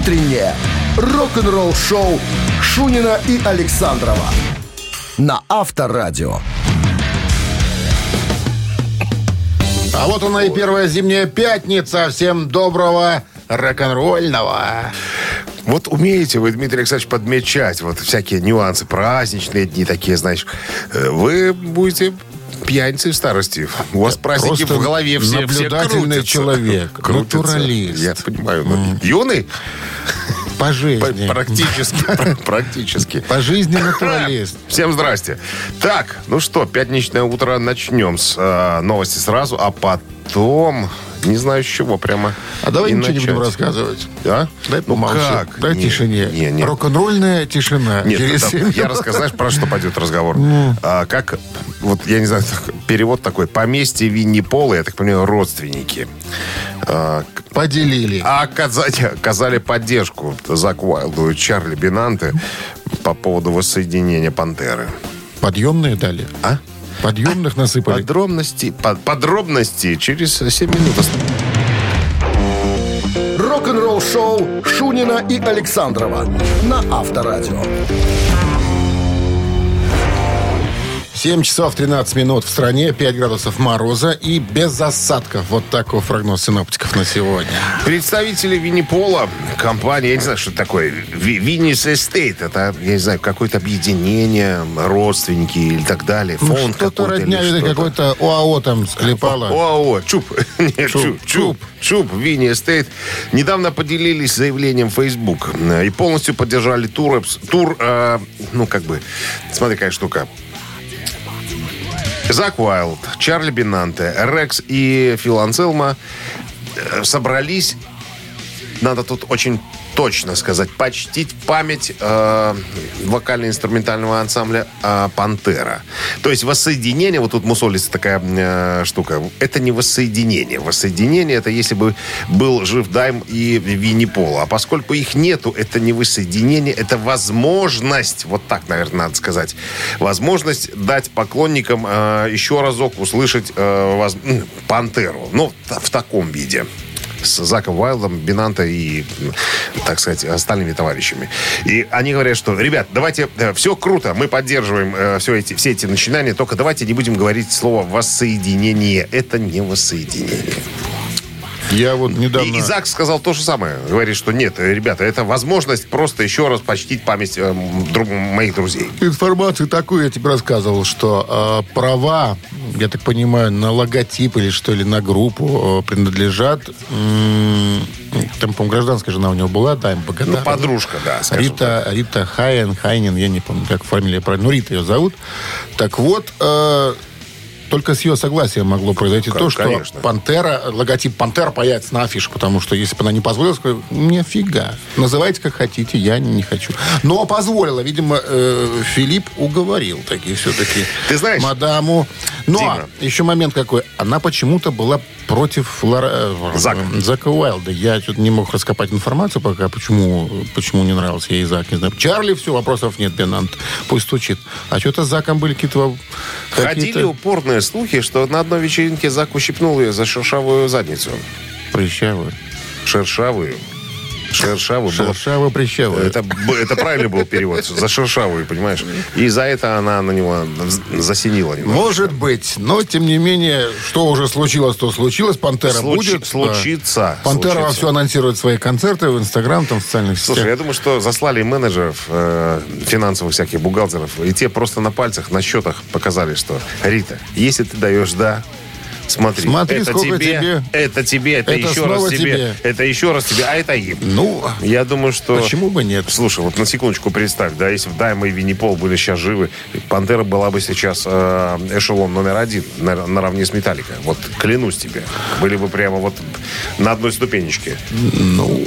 утреннее рок-н-ролл-шоу Шунина и Александрова на Авторадио. А вот она и первая зимняя пятница. Всем доброго рок-н-ролльного. Вот умеете вы, Дмитрий Александрович, подмечать вот всякие нюансы, праздничные дни такие, знаешь. Э, Вы будете пьяницей в старости. У вас праздники в голове все, все наблюдательный крутятся. человек, Крутятся. натуралист. Я понимаю. но Юный? По жизни. Практически. пр- Практически. По жизни натуралист. Всем здрасте. Так, ну что, пятничное утро начнем с э, новости сразу, а потом, не знаю с чего прямо. А давай ничего не будем начать. рассказывать. А? Дай ну помолчи. как? Дай Не, тишине. Не, не. Рок-н-ролльная тишина. Нет, Через это- я расскажу, знаешь, про что пойдет разговор. А, как, вот я не знаю, перевод такой. Поместье Винни Пола, я так понимаю, родственники. А, Поделили. а оказали, оказали поддержку Зак Уайлду и Чарли Бинанте по поводу воссоединения Пантеры. Подъемные дали. А? Подъемных насыпали. Подробности, под- подробности через 7 минут. Рок-н-ролл-шоу Шунина и Александрова на Авторадио. 7 часов 13 минут в стране, 5 градусов мороза и без осадков. Вот такой прогноз синоптиков на сегодня. Представители Винни Пола, компания, я не знаю, что это такое, Ви- Vinnie's Estate, это, я не знаю, какое-то объединение, родственники или так далее, Ну, фонд что-то какой-то или родня, или что-то. какой-то ОАО там склепало. ОАО, Чуп, ЧУП, ЧУП, ЧУП, Vinnie Estate. Недавно поделились заявлением в Facebook э, и полностью поддержали тур, тур э, ну, как бы, смотри, какая штука. Зак Уайлд, Чарли Бинанте, Рекс и Фил Анселма э, собрались, надо тут очень точно сказать, почтить память э, вокально-инструментального ансамбля э, «Пантера». То есть воссоединение, вот тут мусолится такая э, штука, это не воссоединение. Воссоединение это если бы был жив Дайм и Винни Пол. А поскольку их нету, это не воссоединение, это возможность, вот так, наверное, надо сказать, возможность дать поклонникам э, еще разок услышать э, воз- «Пантеру». Ну, в таком виде с Заком Уайлдом, Бинанто и, так сказать, остальными товарищами. И они говорят, что, ребят, давайте, все круто, мы поддерживаем все, эти, все эти начинания, только давайте не будем говорить слово «воссоединение». Это не воссоединение. Я вот И, недавно... и Зак сказал то же самое. Говорит, что нет, ребята, это возможность просто еще раз почтить память э, друг- моих друзей. Информацию такую я тебе рассказывал, что э, права, я так понимаю, на логотип или что, или на группу э, принадлежат... м, там, по-моему, гражданская жена у него была, Дайм Ну, Богода. подружка, да. Рита, Рита Хайен, Хайнин, я не помню, как фамилия правильно. Ну, Рита ее зовут. Так вот, э, только с ее согласия могло произойти К- то, что конечно. Пантера, логотип Пантера появится на афише, потому что если бы она не позволила, сказала, мне фига. Называйте как хотите, я не хочу. Но позволила, видимо, э, Филипп уговорил таки все-таки Ты знаешь, мадаму. Но Дима. еще момент какой. Она почему-то была против Лара- э, Зака. Зака Уайлда. Я что-то не мог раскопать информацию пока, почему, почему не нравился ей Зак. Не знаю. Чарли, все, вопросов нет, Бенант. Пусть стучит. А что-то с Заком были какие-то... Ходили какие-то упорные слухи, что на одной вечеринке Зак ущипнул ее за шершавую задницу. Прыщавые. Шершавую. Шершавую. было Шершавые, прыщавые. Это, это правильный был перевод. За шершавую, понимаешь? И за это она на него засинила немного. Может быть, но тем не менее, что уже случилось, то случилось. Пантера Случи- будет. случится, Пантера случится. все анонсирует свои концерты в Инстаграм, там в социальных Слушай, сетях. я думаю, что заслали менеджеров, э, финансовых всяких бухгалтеров, и те просто на пальцах, на счетах показали, что Рита, если ты даешь «да», смотри, Смотри, это сколько тебе, тебе. это тебе, это, Это еще раз тебе, тебе. это еще раз тебе, а это им. Ну, Я думаю, что... почему бы нет? Слушай, вот на секундочку представь, да, если бы Дайма и Винни Пол были сейчас живы, Пантера была бы сейчас э, эшелон номер один на- наравне с Металликой. Вот клянусь тебе. Были бы прямо вот на одной ступенечке. Ну,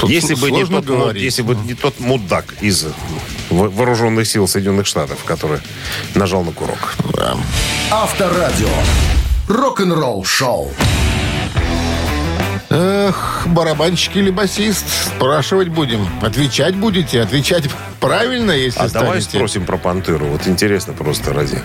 тут Если бы, не тот, говорить. если бы не тот мудак из во- вооруженных сил Соединенных Штатов, который нажал на курок. Да. Авторадио. Рок-н-ролл шоу. Эх, барабанщик или басист, спрашивать будем. Отвечать будете? Отвечать правильно, если А давай станете? спросим про Пантеру. Вот интересно просто ради.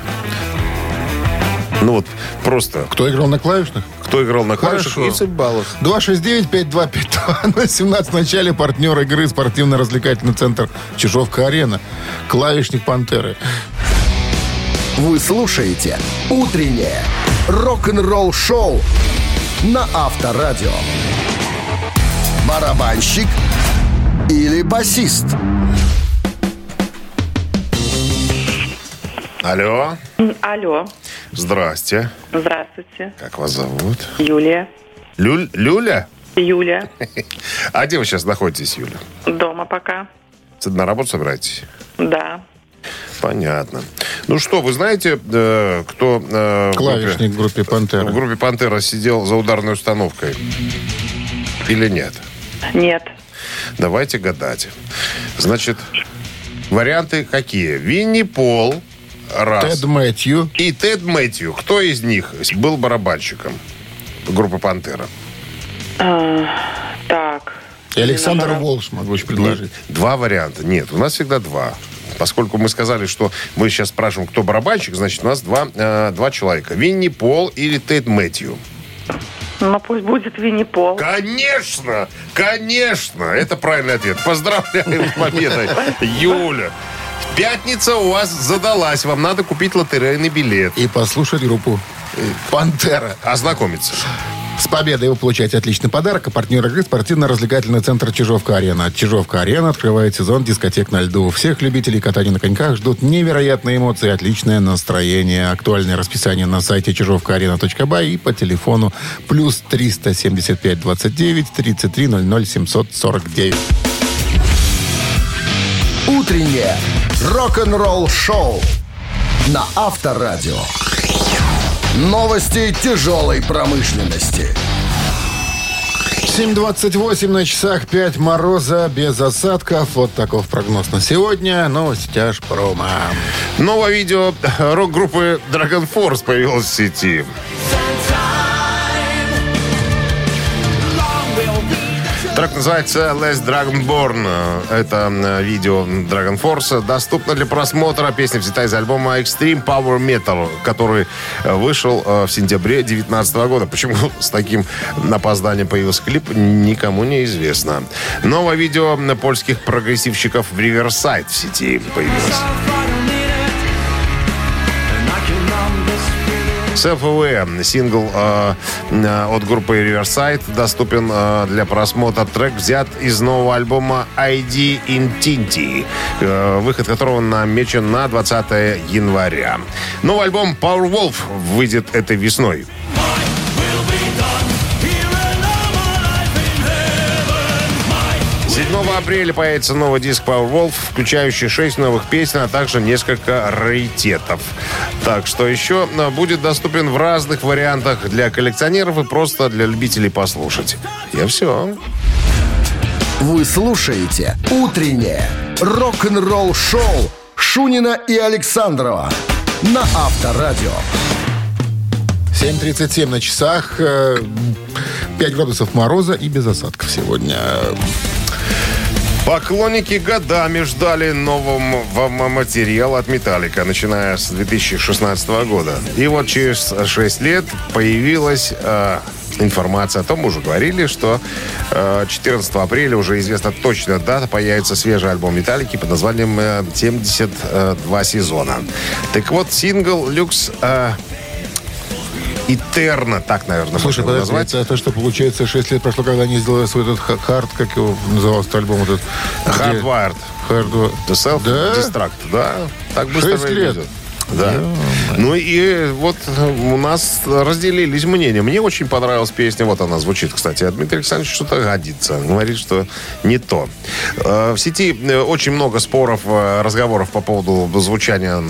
Ну вот просто, Кто играл на клавишных? кто играл на клавишах Хорошо. и цимбалах. 269-5252. На 17 в начале партнер игры спортивно-развлекательный центр Чижовка-Арена. Клавишник «Пантеры». Вы слушаете «Утреннее рок-н-ролл-шоу» на Авторадио. Барабанщик или басист? Алло, Алло, здрасте. здравствуйте. Как вас зовут? Юлия. Люль, Люля? Юля. А где вы сейчас находитесь, Юля? Дома пока. На работу собираетесь? Да. Понятно. Ну что, вы знаете, э, кто э, в группе- Клавишник в группе в «Пантера». группе «Пантера» сидел за ударной установкой? Или нет? Нет. Давайте гадать. Значит, варианты какие? Винни Пол, раз. Тед Мэтью. И Тед Мэтью. Кто из них был барабанщиком группы «Пантера»? А, так. И Александр. Волш могу еще предложить. Два варианта. Нет, у нас всегда два. Поскольку мы сказали, что мы сейчас спрашиваем, кто барабанщик, значит, у нас два, э, два человека. Винни Пол или Тед Мэтью? Ну, пусть будет Винни Пол. Конечно! Конечно! Это правильный ответ. Поздравляю с победой, Юля. Пятница у вас задалась. Вам надо купить лотерейный билет. И послушать группу э, «Пантера». Ознакомиться. С победой вы получаете отличный подарок. А партнер игры спортивно-развлекательный центр «Чижовка-арена». «Чижовка-арена» открывает сезон дискотек на льду. Всех любителей катания на коньках ждут невероятные эмоции отличное настроение. Актуальное расписание на сайте чижовкаарена.бай и по телефону плюс 375 29 33 00 749. «Утреннее рок-н-ролл-шоу» на Авторадио. Новости тяжелой промышленности. 7.28 на часах, 5 мороза, без осадков. Вот таков прогноз на сегодня. Новости тяж промо. Новое видео рок-группы Dragon Force появилось в сети. Трек называется Less Dragonborn. Это видео Dragon Force. Доступно для просмотра. Песня взята из альбома Extreme Power Metal, который э, вышел э, в сентябре 2019 года. Почему с таким опозданием появился клип, никому не известно. Новое видео польских прогрессивщиков в Riverside в сети появилось. Self-Aware, сингл э, э, от группы Riverside, доступен э, для просмотра. Трек взят из нового альбома ID Intinti, э, выход которого намечен на 20 января. Новый альбом Powerwolf выйдет этой весной. 7 апреля появится новый диск Powerwolf, включающий 6 новых песен, а также несколько раритетов. Так что еще э, будет доступен в разных вариантах для коллекционеров и просто для любителей послушать. Я все. Вы слушаете «Утреннее рок-н-ролл-шоу» Шунина и Александрова на Авторадио. 7.37 на часах, э, 5 градусов мороза и без осадков сегодня. Поклонники годами ждали нового материала от Металлика, начиная с 2016 года. И вот через 6 лет появилась э, информация о том, мы уже говорили, что э, 14 апреля уже известна точная дата, появится свежий альбом Металлики под названием э, «72 сезона». Так вот, сингл «Люкс...» э, Итерна, так, наверное, Слушай, можно назвать. это то, что получается 6 лет прошло, когда они сделали свой этот ха- хард, как его назывался альбом этот? Hardwired. Hardwired. The Self Да? Да. Так быстро Шесть время лет. идет. Да. Ну и вот у нас разделились мнения. Мне очень понравилась песня. Вот она звучит, кстати. А Дмитрий Александрович что-то годится. Говорит, что не то. Э, В сети э, очень много споров, э, разговоров по поводу звучания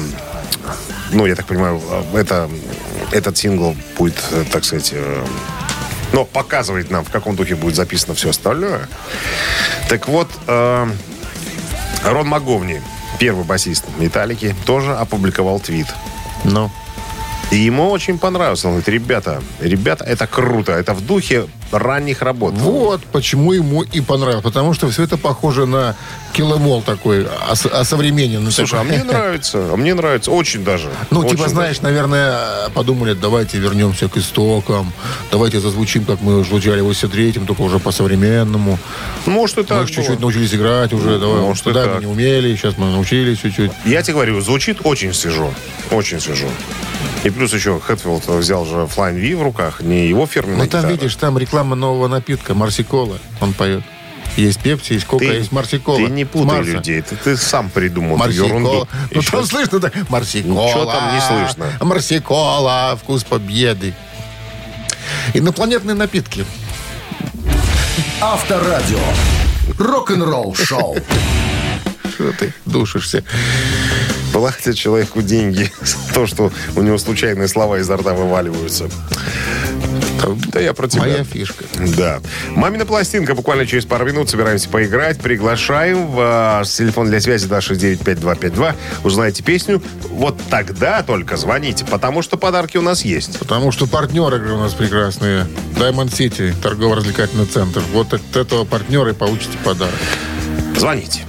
ну, я так понимаю, это, этот сингл будет, э, так сказать, э, но показывает нам, в каком духе будет записано все остальное. Так вот, э, Рон Маговни, первый басист Металлики, тоже опубликовал твит. Ну, И ему очень понравилось. Он говорит, ребята, ребята, это круто. Это в духе ранних работ. Вот почему ему и понравилось. Потому что все это похоже на киломол такой, ос- осовремененный. Слушай, а мне нравится, а мне нравится, очень даже. Ну, Очень типа, даже. знаешь, наверное, подумали, давайте вернемся к истокам, давайте зазвучим, как мы звучали в 83-м, только уже по-современному. Может, и Мы так же чуть-чуть научились играть уже, давай, Может, тогда мы не умели, сейчас мы научились чуть-чуть. Я тебе говорю, звучит очень свежо. Очень свежо. И плюс еще Хэтфилд взял же Flying V в руках, не его фирменная Ну, там, гитара. видишь, там реклама нового напитка, Марсикола, он поет. Есть пепси, есть кока, есть Марсикола. ты не путай Марса. людей. Ты, ты сам придумал эту ерунду. Марсикола. Ну, там слышно так. Марсикола. Ничего там не слышно. Марсикола, вкус победы. Инопланетные напитки. Авторадио. Рок-н-ролл шоу. Что ты душишься? Платят человеку деньги за то, что у него случайные слова изо рта вываливаются. Да я про тебя. Моя фишка. Да. Мамина пластинка. Буквально через пару минут собираемся поиграть. Приглашаем вас. Телефон для связи 269-5252. Узнаете песню. Вот тогда только звоните, потому что подарки у нас есть. Потому что партнеры игры у нас прекрасные. Diamond City, торгово-развлекательный центр. Вот от этого партнера и получите подарок. Звоните.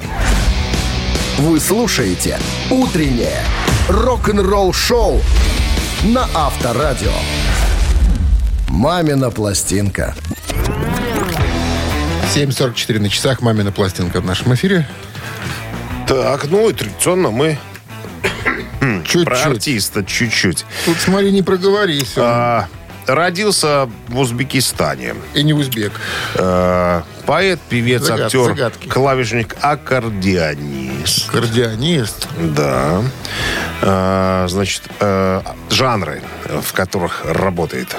Вы слушаете «Утреннее рок-н-ролл-шоу» на Авторадио. «Мамина пластинка». 7.44 на часах. Мамина пластинка в нашем эфире. Так, ну и традиционно мы про Чуть-чуть. артиста чуть-чуть. Тут, смотри, не проговорись. А, родился в Узбекистане. И не узбек. Э, поэт, певец, Загад- актер, загадки. клавишник, аккордеонист. Кардианист. Да. Э, значит, э, жанры, в которых работает.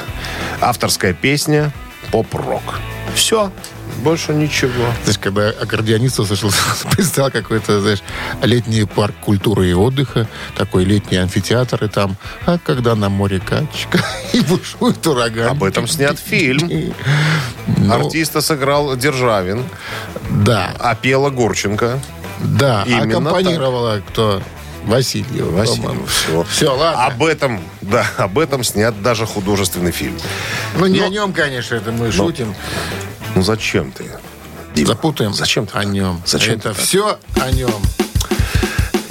Авторская песня, поп-рок. Все. Больше ничего. Знаешь, когда аккордеонист услышал, представил какой-то, знаешь, летний парк культуры и отдыха, такой летний амфитеатр, и там, а когда на море качка, и бушует ураган. Об этом снят фильм. Ну, Артиста сыграл Державин, Да, а пела Гурченко. да. Именно Аккомпанировала кто? Васильев. Васильев, все. Все, ладно. Об этом, да, об этом снят даже художественный фильм. Ну, не Но- о нем, конечно, это мы шутим. Ну зачем ты? Дима, Запутаем Зачем ты о нем. Зачем Это все о нем.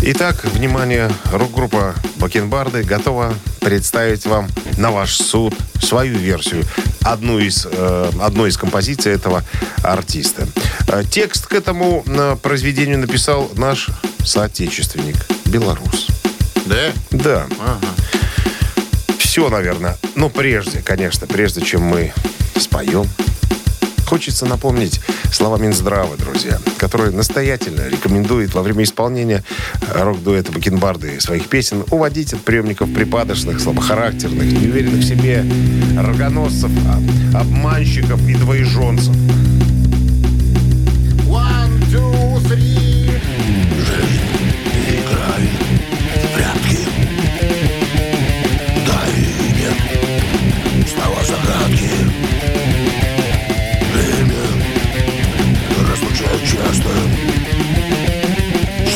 Итак, внимание, рок-группа Бакенбарды готова представить вам на ваш суд свою версию одну из, э, одной из композиций этого артиста. Э, текст к этому э, произведению написал наш соотечественник, белорус. Да? Да, Ага. все, наверное. Но прежде, конечно, прежде чем мы споем, хочется напомнить слова Минздрава, друзья, который настоятельно рекомендует во время исполнения рок-дуэта Бакенбарды своих песен уводить от приемников припадочных, слабохарактерных, неуверенных в себе рогоносцев, а- обманщиков и двоеженцев. One, two, three. Играй прятки. Загадки. С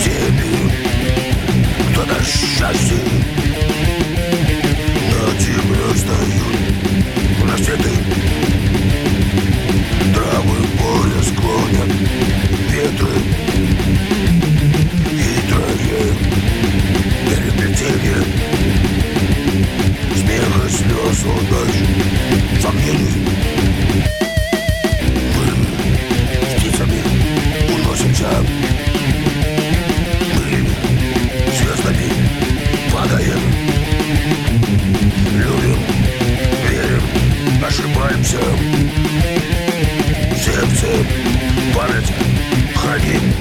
теми, кто даст счастье. Над землей стоят раздеты. Травы поле склонят ветры. Хитрое переплетение Смех и слез удач Сомнений ошибаемся Сердце, память храним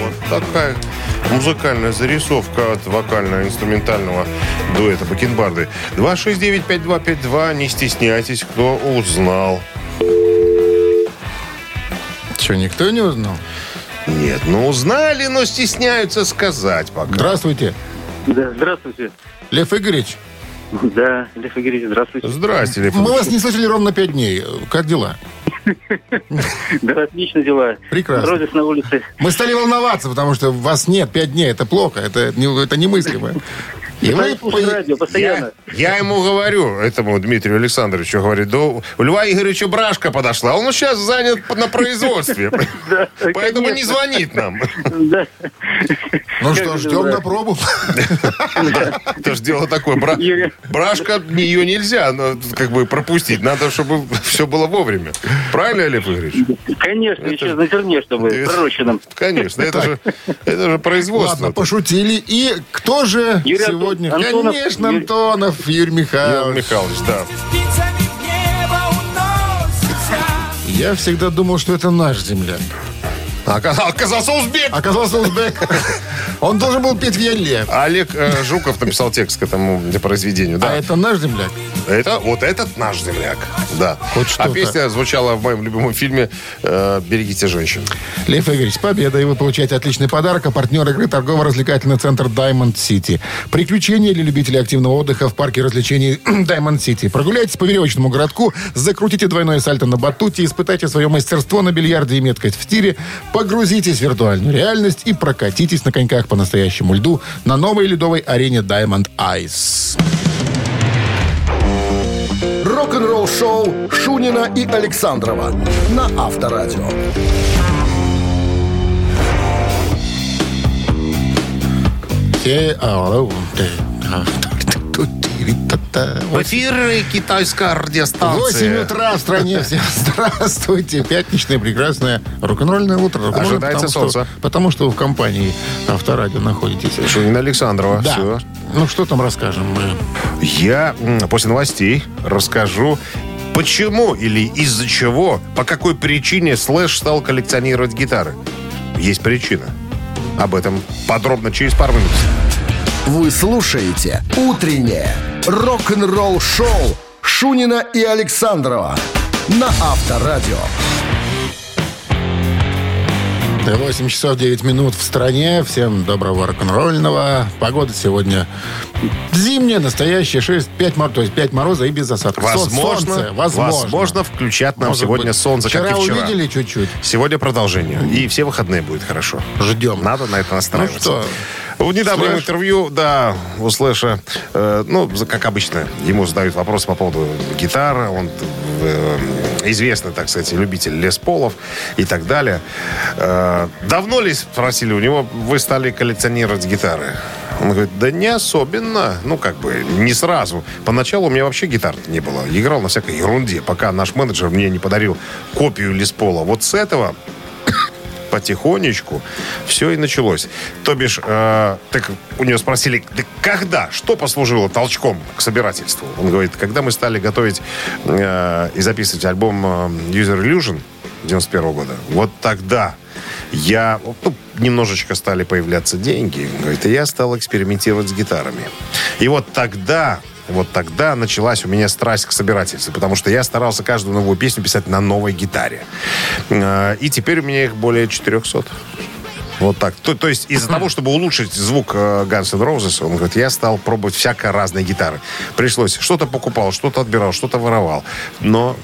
Вот такая музыкальная зарисовка от вокально-инструментального дуэта Бакенбарды. 269-5252, не стесняйтесь, кто узнал. Что, никто не узнал? Нет, ну узнали, но стесняются сказать пока. Здравствуйте. Да, здравствуйте. Лев Игоревич, Да, Лев Игоревич, здравствуйте. Здрасте, Лев мы Ильич. вас не слышали ровно пять дней. Как дела? Да, отлично дела. Прекрасно. Розис на улице. Мы стали волноваться, потому что вас нет пять дней. Это плохо, это, это немыслимо. И по- радио постоянно. Я, я ему говорю, этому Дмитрию Александровичу, говорит, да у Льва Игоревича Брашка подошла. Он сейчас занят на производстве. Поэтому не звонит нам. Ну что, ждем на пробу. Это же дело такое. Брашка, ее нельзя как бы пропустить. Надо, чтобы все было вовремя. Правильно, Лев Игоревич? Конечно, еще на зерне, чтобы пророщенном. Конечно, это же, это же производство. Ладно, пошутили. И кто же Юрий сегодня? Антонов. Конечно, Юрий- Антонов, Юрий Юрий Михайлович. Михайлович, да. Я всегда думал, что это наш земляк. А оказался, оказался узбек. Оказался узбек. Он должен был петь в Яле. Олег э, Жуков написал текст к этому произведению. Да. А это наш земляк? Это вот этот наш земляк. Да. Хоть а что-то. песня звучала в моем любимом фильме э, «Берегите женщин». Лев Игоревич, с победой вы получаете отличный подарок. А партнер игры торгово-развлекательный центр Diamond City. Приключения для любителей активного отдыха в парке развлечений Diamond City. Прогуляйтесь по веревочному городку, закрутите двойное сальто на батуте, испытайте свое мастерство на бильярде и меткость в тире, погрузитесь в виртуальную реальность и прокатитесь на коньках по настоящему льду на новой ледовой арене Diamond Ice. Рок-н-ролл шоу Шунина и Александрова на Авторадио. А, а, в эфире китайская радиостанция. 8 утра в стране. Всем здравствуйте. Пятничное прекрасное рок-н-ролльное утро. Рок-н-ролльное, Ожидается потому что- солнце. Потому что вы в компании Авторадио находитесь. Шунина Александрова. Да. Всё. Ну, что там расскажем мы? Я после новостей расскажу, почему или из-за чего, по какой причине Слэш стал коллекционировать гитары. Есть причина. Об этом подробно через пару минут. Вы слушаете «Утреннее рок-н-ролл-шоу» Шунина и Александрова на Авторадио. 8 часов 9 минут в стране. Всем доброго рок-н-ролльного. Погода сегодня зимняя, настоящая. 6-5 мороза, то есть 5 мороза и без осадков. Возможно, солнце, возможно. возможно, включат нам Может сегодня быть. солнце, вчера как и вчера. увидели чуть-чуть. Сегодня продолжение. И все выходные будет хорошо. Ждем. Надо на это настраиваться. Ну что, В недавнем Слэш? интервью, да, у Слэша, э, ну, как обычно, ему задают вопросы по поводу гитары. Он э, известный, так сказать, любитель Лес Полов и так далее. Э, давно ли, спросили у него, вы стали коллекционировать гитары? Он говорит, да не особенно. Ну, как бы, не сразу. Поначалу у меня вообще гитар не было. Играл на всякой ерунде, пока наш менеджер мне не подарил копию Лес Пола. Вот с этого потихонечку все и началось. То бишь, э, так у него спросили, «Да когда, что послужило толчком к собирательству? Он говорит, когда мы стали готовить э, и записывать альбом э, User Illusion 91 года, вот тогда я, ну, немножечко стали появляться деньги, говорит, и я стал экспериментировать с гитарами. И вот тогда вот тогда началась у меня страсть к собирательству, потому что я старался каждую новую песню писать на новой гитаре. Э, И теперь у меня их более 400. Вот так. То, то есть из-за того, чтобы улучшить звук э, Guns N' Roses, он говорит, я стал пробовать всякое разные гитары. Пришлось. Что-то покупал, что-то отбирал, что-то воровал. Но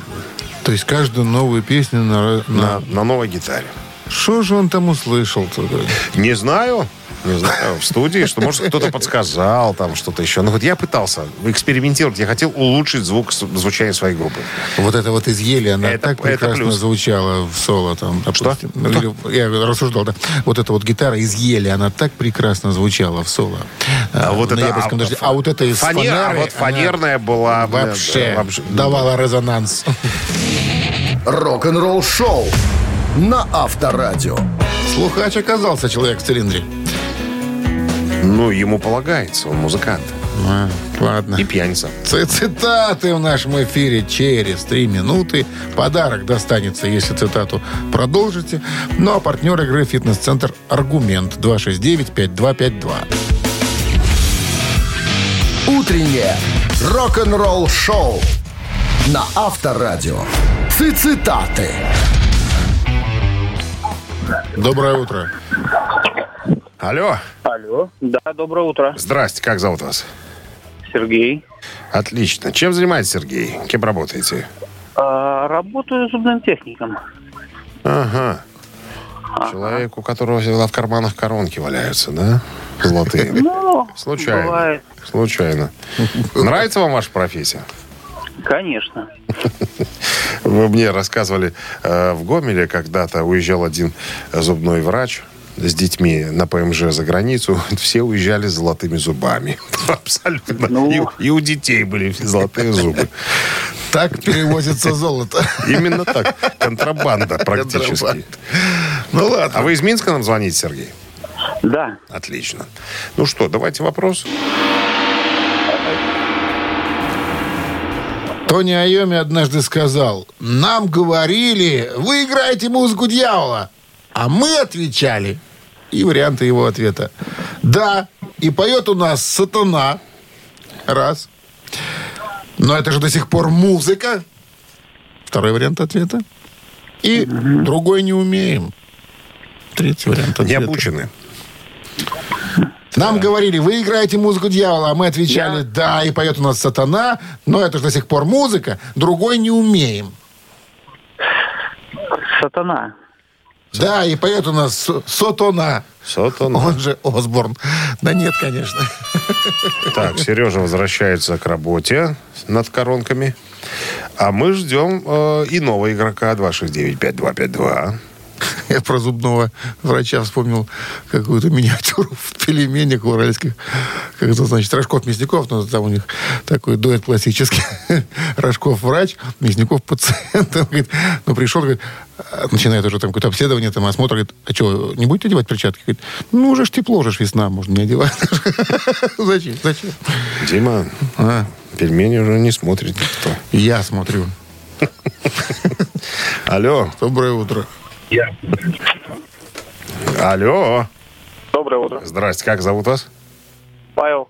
То есть каждую новую песню на... на, на... на новой гитаре. Что же он там услышал? Не знаю. Не знаю, в студии, что, может, кто-то подсказал, там что-то еще. Но вот я пытался экспериментировать. Я хотел улучшить звук звучания своей группы. Вот это вот из ели, она Это- так это прекрасно плюс. звучала в соло. Там, Что? допустим. Ну, или- я рассуждал, да. Вот эта вот гитара из ели, она так прекрасно звучала в соло. А вот на это- а- дожде. А вот это из Фанер- а фанеры, вот она фанерная была... Вообще, вообще- давала резонанс. Рок-н-ролл-шоу на Авторадио. Слухач оказался человек в цилиндре. Ну, ему полагается, он музыкант. А, ладно. И пьяница. Ц- Цитаты в нашем эфире через три минуты. Подарок достанется, если цитату продолжите. Ну а партнер игры «Фитнес-центр Аргумент» 269-5252. Утреннее рок-н-ролл-шоу на Авторадио. Цитаты. Доброе утро. Алло. Алло. Да, доброе утро. Здрасте, как зовут вас? Сергей. Отлично. Чем занимаетесь, Сергей? Кем работаете? А, работаю зубным техником. Ага. Человек, у которого всегда в карманах коронки валяются, да? Золотые. Ну, Случайно. бывает. Случайно. Нравится вам ваша профессия? Конечно. Вы мне рассказывали, э, в Гомеле когда-то уезжал один зубной врач с детьми на ПМЖ за границу. Все уезжали с золотыми зубами. Абсолютно. Ну. И, и у детей были золотые зубы. Так перевозится золото. Именно так. Контрабанда практически. Ну ладно. А вы из Минска нам звоните, Сергей? Да. Отлично. Ну что, давайте вопрос. Тони Айоми однажды сказал, нам говорили, вы играете музыку дьявола. А мы отвечали. И варианты его ответа. Да, и поет у нас сатана. Раз. Но это же до сих пор музыка. Второй вариант ответа. И другой не умеем. Третий вариант Не ответа. обучены. Нам говорили, вы играете музыку дьявола, а мы отвечали, да, и поет у нас сатана, но это же до сих пор музыка, другой не умеем. Сатана. Да, и поет у нас Со- Сотона. Сатана. Он же Осборн. Да нет, конечно. Так, Сережа возвращается к работе над коронками. А мы ждем э, и нового игрока 269-5252. Я про зубного врача вспомнил какую-то миниатюру в пельменях уральских. Как это значит, Рожков Мясников, но там у них такой дуэт классический. Рожков врач, Мясников пациент. Он говорит, ну пришел, говорит, начинает уже там какое-то обследование, там осмотр, говорит, а что, не будете одевать перчатки? Говорит, ну уже ж тепло, уже ж весна, можно не одевать. Зачем? Зачем? Дима, А, пельмени уже не смотрит никто. я смотрю. Алло, Доброе утро. алло. Доброе утро. Здрасте, как зовут вас? Павел.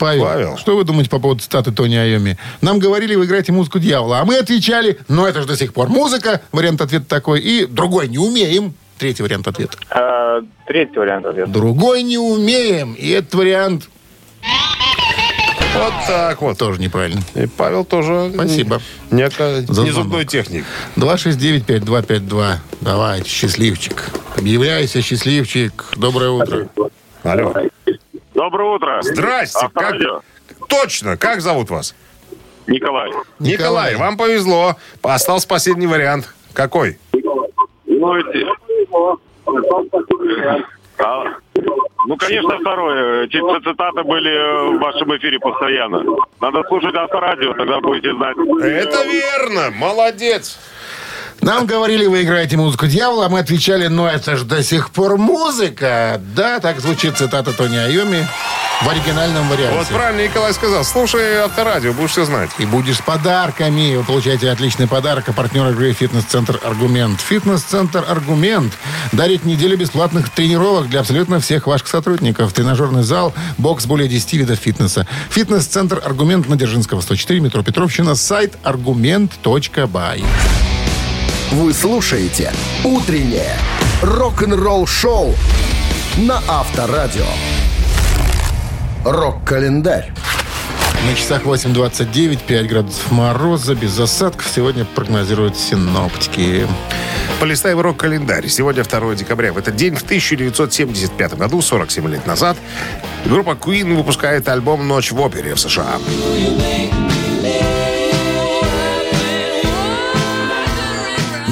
Павел, Павел. что вы думаете по поводу цитаты Тони Айоми? Нам говорили, вы играете музыку дьявола, а мы отвечали, ну это же до сих пор музыка, вариант ответа такой, и другой не умеем. Третий вариант ответа. Э, третий вариант ответа. Другой не умеем. И этот вариант Вот так вот. тоже неправильно. И Павел тоже... Спасибо. Не, не звонок. зубной техник. 269-5252. Давайте, счастливчик. Объявляйся, счастливчик. Доброе утро. Алло. Доброе утро. Здрасте. Как... Точно. Как зовут вас? Николай. Николай. вам повезло. Остался последний вариант. Какой? Ну, А, ну, конечно, второе. Цитаты были в вашем эфире постоянно. Надо слушать авторадио, тогда будете знать. Это верно. Молодец. Нам говорили, вы играете музыку дьявола, а мы отвечали, ну это же до сих пор музыка. Да, так звучит цитата Тони Айоми в оригинальном варианте. Вот правильно Николай сказал. Слушай авторадио, будешь все знать. И будешь с подарками. Вы получаете отличный подарок. А партнер игры «Фитнес-центр Аргумент». «Фитнес-центр Аргумент» дарит неделю бесплатных тренировок для абсолютно всех ваших сотрудников. Тренажерный зал, бокс, более 10 видов фитнеса. «Фитнес-центр Аргумент» на Дзержинского, 104, метро Петровщина. Сайт аргумент.бай. Вы слушаете «Утреннее рок-н-ролл-шоу» на Авторадио. Рок-календарь. На часах 8.29, 5 градусов мороза, без засадков. Сегодня прогнозируют синоптики. Полистай в рок-календарь. Сегодня 2 декабря. В этот день, в 1975 году, 47 лет назад, группа Queen выпускает альбом «Ночь в опере» в США.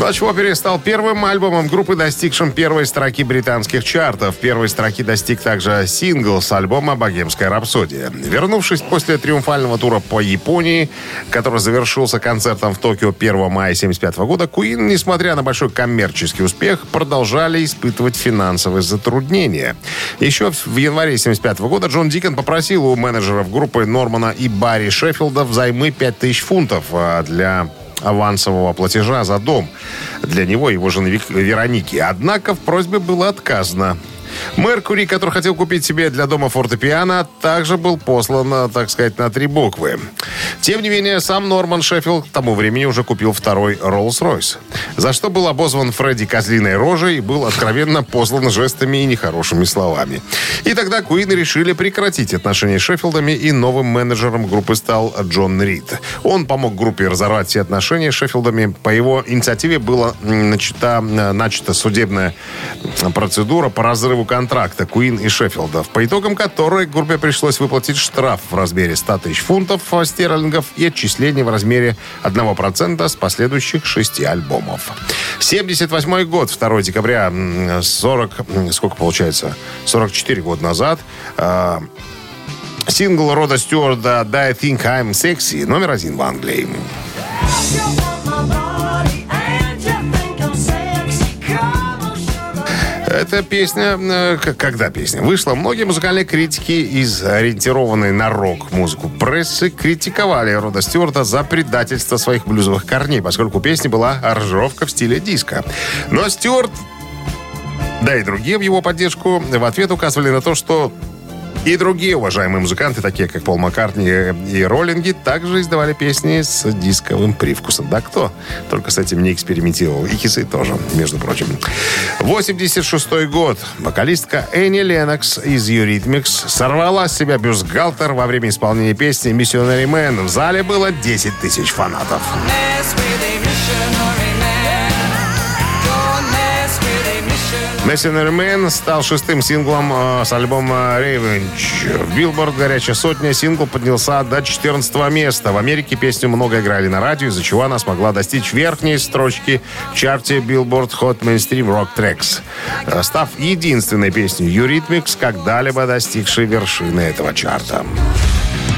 «Ночь в опере» стал первым альбомом группы, достигшим первой строки британских чартов. Первой строки достиг также сингл с альбома «Богемская рапсодия». Вернувшись после триумфального тура по Японии, который завершился концертом в Токио 1 мая 1975 года, Queen, несмотря на большой коммерческий успех, продолжали испытывать финансовые затруднения. Еще в январе 1975 года Джон Дикон попросил у менеджеров группы Нормана и Барри Шеффилда взаймы 5000 фунтов а, для авансового платежа за дом для него и его жены Вероники. Однако в просьбе было отказано. Меркури, который хотел купить себе для дома фортепиано, также был послан, э, так сказать, на три буквы. Тем не менее, сам Норман Шеффилд к тому времени уже купил второй Роллс-Ройс. За что был обозван Фредди козлиной рожей и был откровенно послан жестами и нехорошими словами. И тогда Куин решили прекратить отношения с Шеффилдами, и новым менеджером группы стал Джон Рид. Он помог группе разорвать все отношения с Шеффилдами. По его инициативе была начата, э, начата судебная процедура по разрыву разрыву контракта Куин и Шеффилдов, по итогам которой группе пришлось выплатить штраф в размере 100 тысяч фунтов стерлингов и отчисление в размере 1% с последующих шести альбомов. 78 год, 2 декабря, м, 40, м, сколько получается, 44 года назад, э, сингл Рода Стюарда «I Think I'm Sexy» номер один в Англии. Эта песня, э, когда песня вышла, многие музыкальные критики из ориентированной на рок-музыку прессы критиковали Рода Стюарта за предательство своих блюзовых корней, поскольку у песни была аранжировка в стиле диско. Но Стюарт, да и другие в его поддержку, в ответ указывали на то, что и другие уважаемые музыканты, такие как Пол Маккартни и Роллинги, также издавали песни с дисковым привкусом. Да кто только с этим не экспериментировал. И Кисы тоже, между прочим. 86 год. Вокалистка Энни Ленокс из Eurythmics сорвала с себя бюстгальтер во время исполнения песни «Missionary Man». В зале было 10 тысяч фанатов. Missionary Man стал шестым синглом э, с альбома Revenge. Billboard «Горячая сотня» сингл поднялся до 14 места. В Америке песню много играли на радио, из-за чего она смогла достичь верхней строчки в чарте Billboard Hot Mainstream Rock Tracks, э, став единственной песней Eurythmics, когда-либо достигшей вершины этого чарта.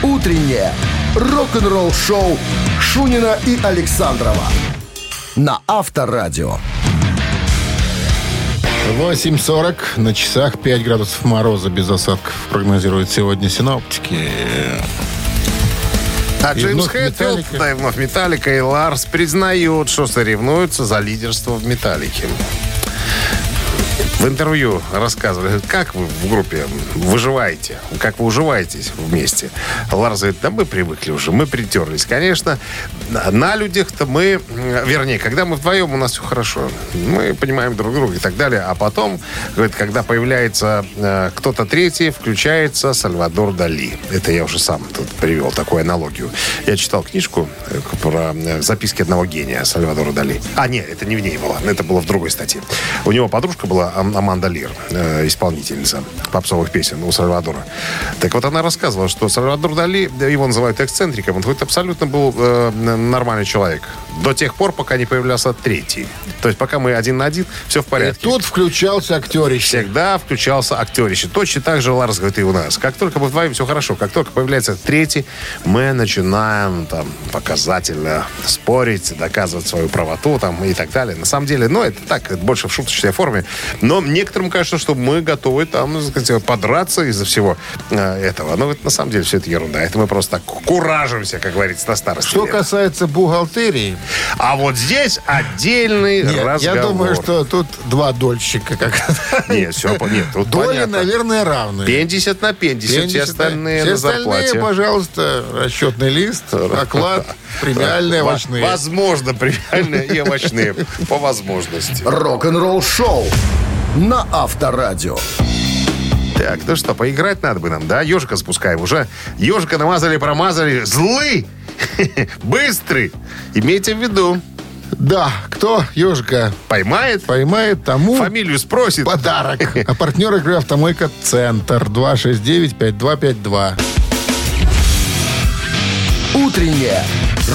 Утреннее рок-н-ролл-шоу Шунина и Александрова на Авторадио. 8.40 на часах 5 градусов мороза без осадков прогнозируют сегодня синоптики. А И Джеймс Хэтфилд, да и вновь Металлика и Ларс признают, что соревнуются за лидерство в Металлике. В интервью рассказывали, как вы в группе выживаете, как вы уживаетесь вместе. Ларс говорит, да мы привыкли уже, мы притерлись. Конечно, на- людях-то мы, вернее, когда мы вдвоем, у нас все хорошо. Мы понимаем друг друга и так далее. А потом, говорит, когда появляется э, кто-то третий, включается Сальвадор Дали. Это я уже сам тут привел такую аналогию. Я читал книжку э, про э, записки одного гения Сальвадора Дали. А, нет, это не в ней было. Это было в другой статье. У него подружка была Ам- Аманда Лир, э, исполнительница попсовых песен у Сальвадора. Так вот, она рассказывала, что Сальвадор Дали, да, его называют эксцентриком, он говорит, абсолютно был э, нормальный человек. До тех пор, пока не появлялся третий. То есть, пока мы один на один, все в И порядке. тут включался актерище. Всегда включался актерище. Точно так же Ларс говорит и у нас. Как только мы вдвоем, все хорошо. Как только появляется третий, мы начинаем там показательно спорить, доказывать свою правоту там и так далее. На самом деле, ну, это так, это больше в шуточной форме. Но некоторым кажется, что мы готовы там, так сказать, подраться из-за всего э, этого. Но это на самом деле все это ерунда. Это мы просто так куражимся, как говорится, на старости. Что лет. касается бухгалтерии, А вот здесь отдельный нет, разговор. я думаю, что тут два дольщика. Как Нет, все, нет, тут Доли, понятно. наверное, равные. 50 на 50, все 70, остальные все на остальные, зарплате. пожалуйста, расчетный лист, оклад, премиальные, Во- овощные. Возможно, премиальные и овощные. По возможности. Рок-н-ролл-шоу на Авторадио. Так, ну что, поиграть надо бы нам, да? Ежика спускаем уже. Ежика намазали, промазали. Злый! Быстрый! Имейте в виду. Да, кто ежика Поймает, поймает, тому фамилию спросит. подарок. А партнер игры «Автомойка Центр» 269-5252. Утреннее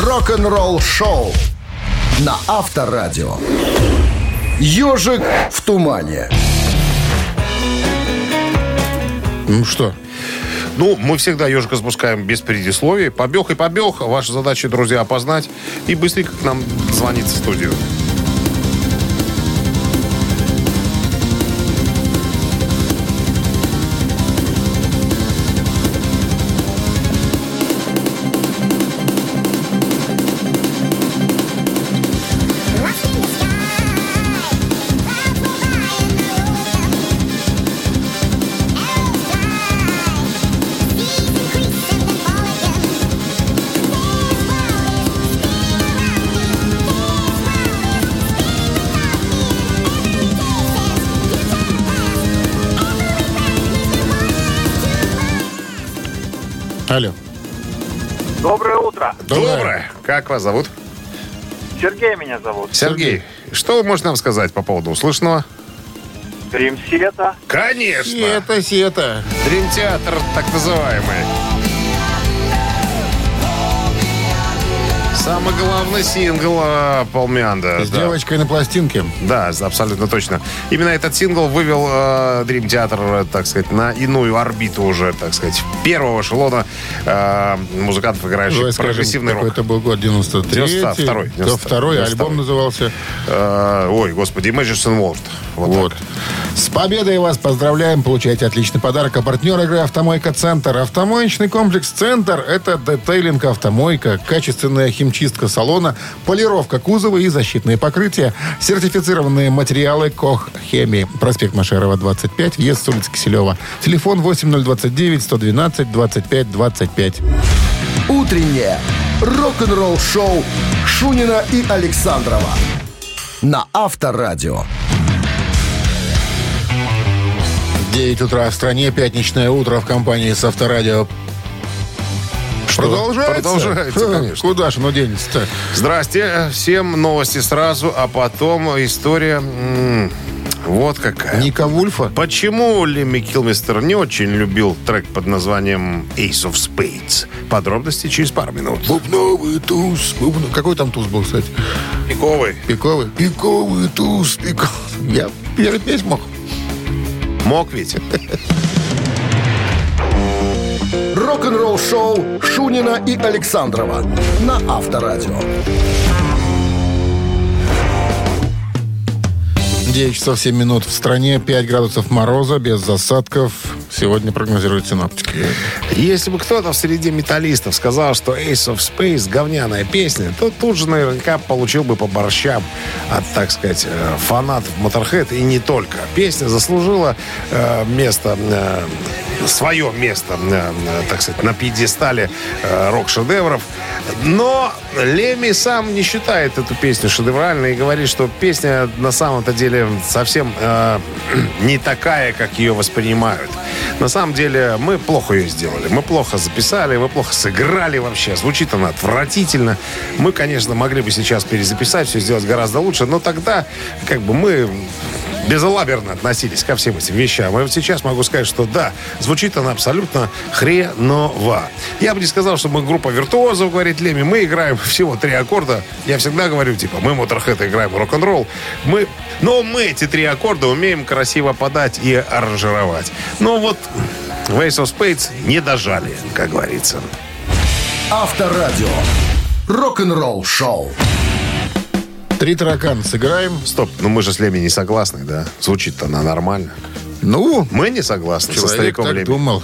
рок-н-ролл-шоу на Авторадио. Ежик в тумане. Ну что, Ну, мы всегда ежика спускаем без предисловий. Побег и побег. Ваша задача, друзья, опознать. И быстренько к нам звонить в студию. Доброе утро. Доброе. Как вас зовут? Сергей меня зовут. Сергей. Что вы можете нам сказать по поводу услышанного? Dream Theater. Конечно. Сета, сета. Dream-театр, так называемый. Самый главный сингл э, Pull Me Under. С да. девочкой на пластинке. Да, абсолютно точно. Именно этот сингл вывел э, Dream Theater, э, так сказать, на иную орбиту уже, так сказать, первого эшелона э, музыкантов, играющих Давай скажем, прогрессивный какой рок. это был год, 93 92-й, 92 второй 92-й. альбом назывался. Э, ой, господи, Imagines Involved. Вот. Вот. так. С победой вас поздравляем. Получайте отличный подарок. А партнер игры «Автомойка Центр». Автомоечный комплекс «Центр» — это детейлинг «Автомойка», качественная химчистка салона, полировка кузова и защитные покрытия, сертифицированные материалы «Кох Хемии». Проспект Машерова, 25, въезд с улицы Киселева. Телефон 8029-112-25-25. Утреннее рок-н-ролл-шоу Шунина и Александрова на Авторадио. 9 утра в стране, пятничное утро в компании с Авторадио. Продолжается? Продолжается, Ха, конечно. Куда же оно денется-то? Здрасте. Всем новости сразу, а потом история... вот какая. Ника Вульфа? Почему Лемми Килмистер не очень любил трек под названием Ace of Spades? Подробности через пару минут. Бубновый туз. бубно- Какой там туз был, кстати? Пиковый. Пиковый? Пиковый туз. Пиковый. Я первый петь мог. Мог ведь? Рок-н-ролл-шоу Шунина и Александрова на Авторадио. 9 часов 7 минут в стране, 5 градусов мороза, без засадков. Сегодня прогнозируют синоптики. Если бы кто-то в среде металлистов сказал, что Ace of Space говняная песня, то тут же наверняка получил бы по борщам от, так сказать, э, фанатов Motorhead и не только. Песня заслужила э, место, э, свое место, э, э, так сказать, на пьедестале э, рок-шедевров. Но Леми сам не считает эту песню шедевральной и говорит, что песня на самом-то деле совсем э, не такая, как ее воспринимают. На самом деле мы плохо ее сделали. Мы плохо записали, мы плохо сыграли вообще. Звучит она отвратительно. Мы, конечно, могли бы сейчас перезаписать, все сделать гораздо лучше, но тогда как бы мы безалаберно относились ко всем этим вещам. И вот сейчас могу сказать, что да, звучит она абсолютно хреново. Я бы не сказал, что мы группа виртуозов, говорит Леми. Мы играем всего три аккорда. Я всегда говорю, типа, мы Motorhead играем рок-н-ролл. Мы... Но мы эти три аккорда умеем красиво подать и аранжировать. Но вот в Ace of Spades не дожали, как говорится. Авторадио. Рок-н-ролл-шоу. Три таракана сыграем. Стоп, ну мы же с Леми не согласны, да? Звучит-то она нормально. Ну, Мы не согласны со человек стариком так Леми. думал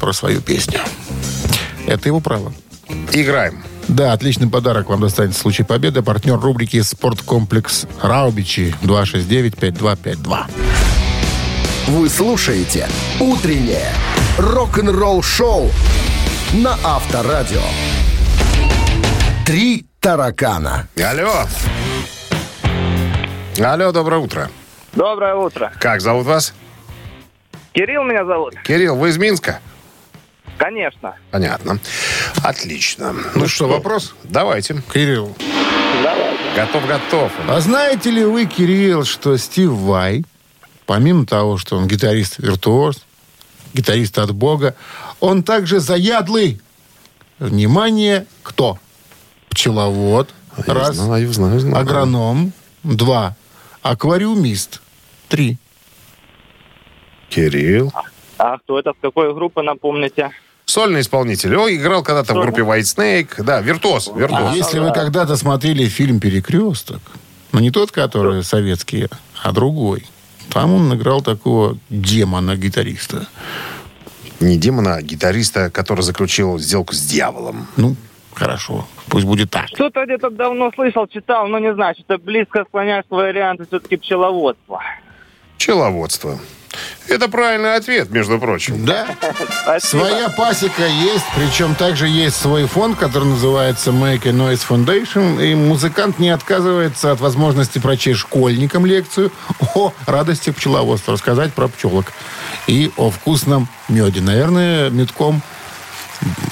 про свою песню. Это его право. Играем. Да, отличный подарок вам достанется в случае победы. Партнер рубрики «Спорткомплекс Раубичи» 269-5252. Вы слушаете «Утреннее рок-н-ролл-шоу» на Авторадио. Три таракана. Алло. Алло, доброе утро. Доброе утро. Как зовут вас? Кирилл меня зовут. Кирилл, вы из Минска? Конечно. Понятно. Отлично. Ну что, вопрос? Давайте. Кирилл. Готов, готов. А знаете ли вы, Кирилл, что Стив Вай, помимо того, что он гитарист-виртуоз, гитарист от Бога, он также заядлый. Внимание, кто? Пчеловод. Я Раз. знаю, знаю, знаю. Агроном. Два. Аквариумист. Три. Кирилл. А кто это? С какой группы, напомните? Сольный исполнитель. Он играл когда-то в группе White Snake. Да, виртуоз. А Виртуоз. если вы когда-то смотрели фильм «Перекресток», но не тот, который советский, а другой, там он играл такого демона-гитариста. Не демона, а гитариста, который заключил сделку с дьяволом. Ну, хорошо, пусть будет так. Что-то где-то давно слышал, читал, но не знаю, что-то близко склоняюсь к варианту все-таки пчеловодства. Пчеловодство. Это правильный ответ, между прочим. Да, Спасибо. своя пасека есть, причем также есть свой фонд, который называется Make a Noise Foundation, и музыкант не отказывается от возможности прочесть школьникам лекцию о радости пчеловодства, рассказать про пчелок и о вкусном меде. Наверное, медком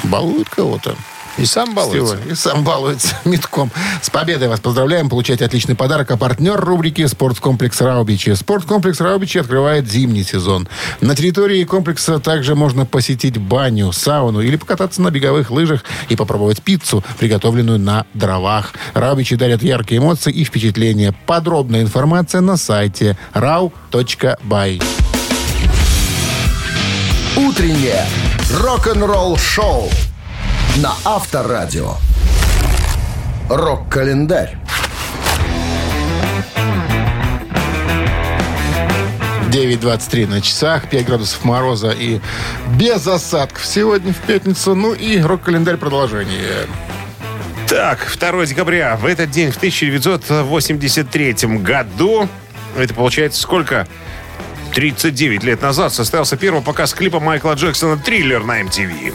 балует кого-то. И сам балуется. Всего. И сам балуется метком. С победой вас поздравляем. Получайте отличный подарок. А партнер рубрики «Спорткомплекс Раубичи». Спорткомплекс Раубичи открывает зимний сезон. На территории комплекса также можно посетить баню, сауну или покататься на беговых лыжах и попробовать пиццу, приготовленную на дровах. Раубичи дарят яркие эмоции и впечатления. Подробная информация на сайте rau.by. Утреннее рок-н-ролл-шоу на Авторадио. Рок-календарь. 9.23 на часах, 5 градусов мороза и без осадков сегодня в пятницу. Ну и рок-календарь продолжение. Так, 2 декабря. В этот день, в 1983 году, это получается сколько? 39 лет назад состоялся первый показ клипа Майкла Джексона «Триллер» на MTV.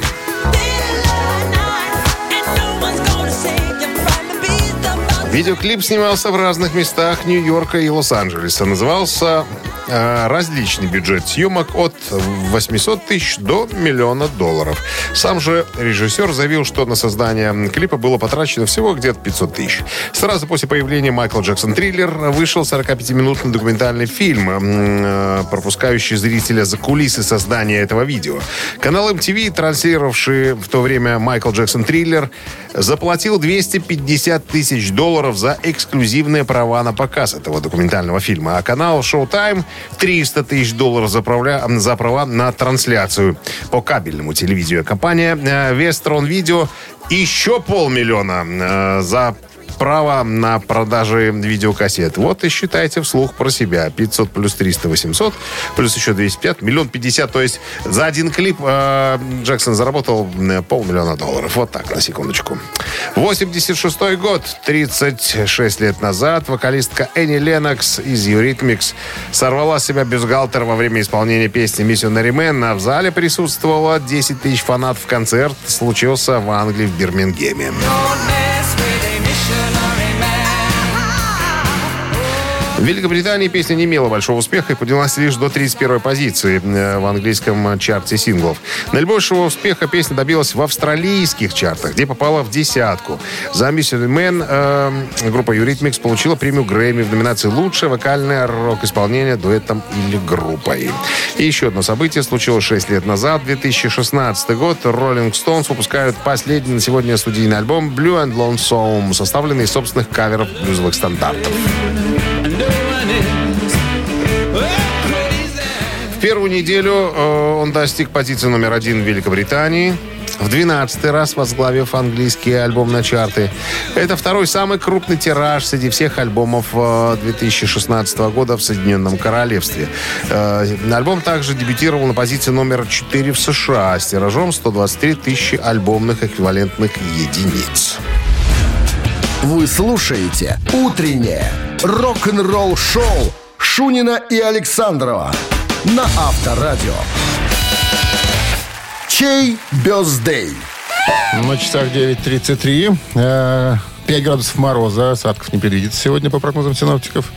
Видеоклип снимался в разных местах Нью-Йорка и Лос-Анджелеса. Назывался «Различный бюджет съемок от 800 тысяч до миллиона долларов». Сам же режиссер заявил, что на создание клипа было потрачено всего где-то 500 тысяч. Сразу после появления Майкла Джексон «Триллер» вышел 45-минутный документальный фильм, э, пропускающий зрителя за кулисы создания этого видео. Канал MTV, транслировавший в то время Майкл Джексон «Триллер», заплатил 250 тысяч долларов за эксклюзивные права на показ этого документального фильма. А канал Showtime 300 тысяч долларов за, правля... за права на трансляцию по кабельному телевидению. Компания э, Вестрон Видео еще полмиллиона э, за право на продажи видеокассет. Вот и считайте вслух про себя. 500 плюс 300, 800, плюс еще 205, миллион 50. То есть за один клип э, Джексон заработал полмиллиона долларов. Вот так, на секундочку. 86 год, 36 лет назад, вокалистка Энни Ленокс из Eurythmics сорвала себя бюстгальтер во время исполнения песни «Missionary Man», а в зале присутствовало 10 тысяч фанатов. Концерт случился в Англии, в Бирмингеме. В Великобритании песня не имела большого успеха и поднялась лишь до 31 позиции э, в английском чарте синглов. Наибольшего успеха песня добилась в австралийских чартах, где попала в десятку. За Mission Man э, группа Eurythmics получила премию Грэмми в номинации «Лучшее вокальное рок-исполнение дуэтом или группой». И еще одно событие случилось 6 лет назад, 2016 год. Rolling Stones выпускают последний на сегодня студийный альбом Blue and Lonesome, составленный из собственных каверов блюзовых стандартов. Первую неделю э, он достиг позиции номер один в Великобритании. В 12 раз возглавив английский альбом на чарты. Это второй самый крупный тираж среди всех альбомов э, 2016 года в Соединенном Королевстве. Э, альбом также дебютировал на позиции номер 4 в США с тиражом 123 тысячи альбомных эквивалентных единиц. Вы слушаете «Утреннее рок-н-ролл-шоу» Шунина и Александрова на Авторадио. Чей бездей? На часах 9.33. Э, 5 градусов мороза. Осадков не предвидится сегодня по прогнозам синоптиков.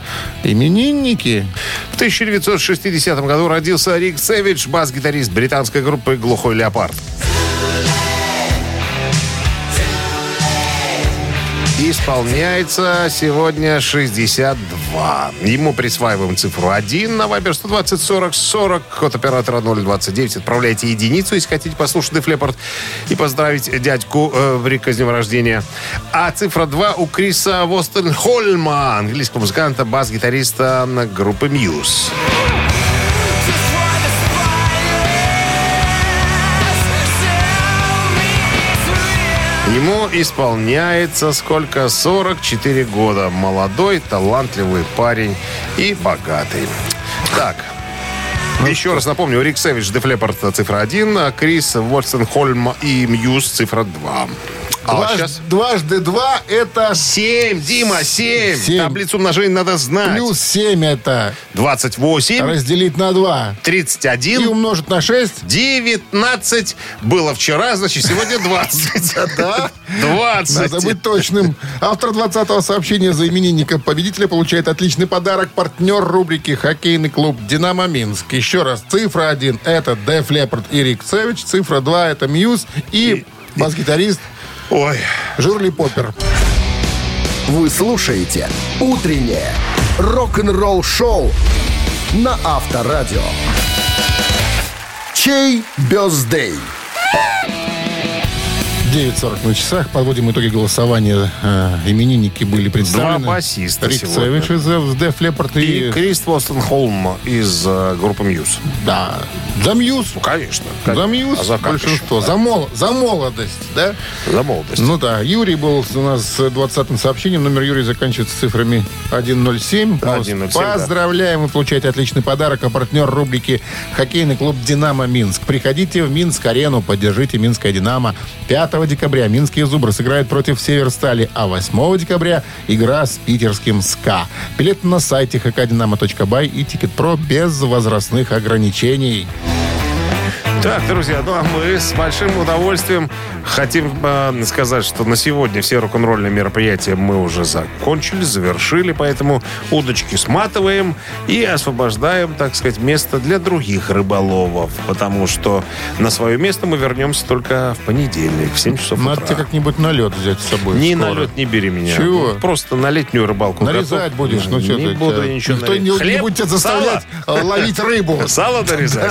Именинники. В 1960 году родился Рик Сэвидж, бас-гитарист британской группы «Глухой леопард». Исполняется сегодня 62. Ему присваиваем цифру 1 на Вайбер 120 40 40. Код оператора 029. Отправляйте единицу, если хотите послушать Деф Леппорт и поздравить дядьку э, Рика с днем рождения. А цифра 2 у Криса Востенхольма, английского музыканта, бас-гитариста группы Muse. Исполняется сколько? 44 года. Молодой, талантливый парень и богатый. Так, еще раз напомню, Рик Сэвидж, Деф Леппорт, цифра 1, а Крис Вольстенхольм и Мьюз, цифра 2. А Дваж- сейчас... Дважды два это 7, Дима, 7. Семь. Таблицу умножения надо знать. плюс 7 это 28, разделить на 2. И 31, умножить на 6. 19. Было вчера, значит, сегодня 20. Да. 20. Надо быть точным. Автор 20-го сообщения за именинника победителя получает отличный подарок. Партнер рубрики «Хоккейный клуб «Динамо Минск». Еще раз, цифра 1 – это Деф Леппорт и Рик Севич. Цифра 2 – это Мьюз и, бас-гитарист Ой, Жирли Поппер. Вы слушаете «Утреннее рок-н-ролл-шоу» на Авторадио. Чей birthday? 9.40 на часах. Подводим итоги голосования. Э, именинники были представлены. Два басиста Рик сегодня. Из Def Leppard и и... Крист Холм из э, группы Muse. Да. За Muse. Ну, конечно. За Muse А за как большинство. еще? За, мол- за молодость, да? За молодость. Ну да, Юрий был у нас с 20-м сообщением. Номер Юрия заканчивается цифрами 107. Мы вас 107, да. Поздравляем, вы получаете отличный подарок. А партнер рубрики «Хоккейный клуб «Динамо Минск». Приходите в Минск-арену, поддержите «Минское Динамо». 5 декабря «Минские зубры» сыграют против «Северстали», а 8 декабря игра с питерским «СКА». Билет на сайте hkdinamo.by и «Ticket.Pro» без возрастных ограничений. Так, друзья, ну а мы с большим удовольствием хотим э, сказать, что на сегодня все рок-н-ролльные мероприятия мы уже закончили, завершили, поэтому удочки сматываем и освобождаем, так сказать, место для других рыболовов, потому что на свое место мы вернемся только в понедельник в 7 часов Надо утра. тебе как-нибудь на лед взять с собой. Ни скоро. на лед не бери меня. Чего? Просто на летнюю рыбалку. Нарезать готов. будешь, ну что Не ты? буду тебя- я ничего Никто не, нарезать. не Хлеб? будет тебя заставлять э, ловить рыбу. Сало нарезать?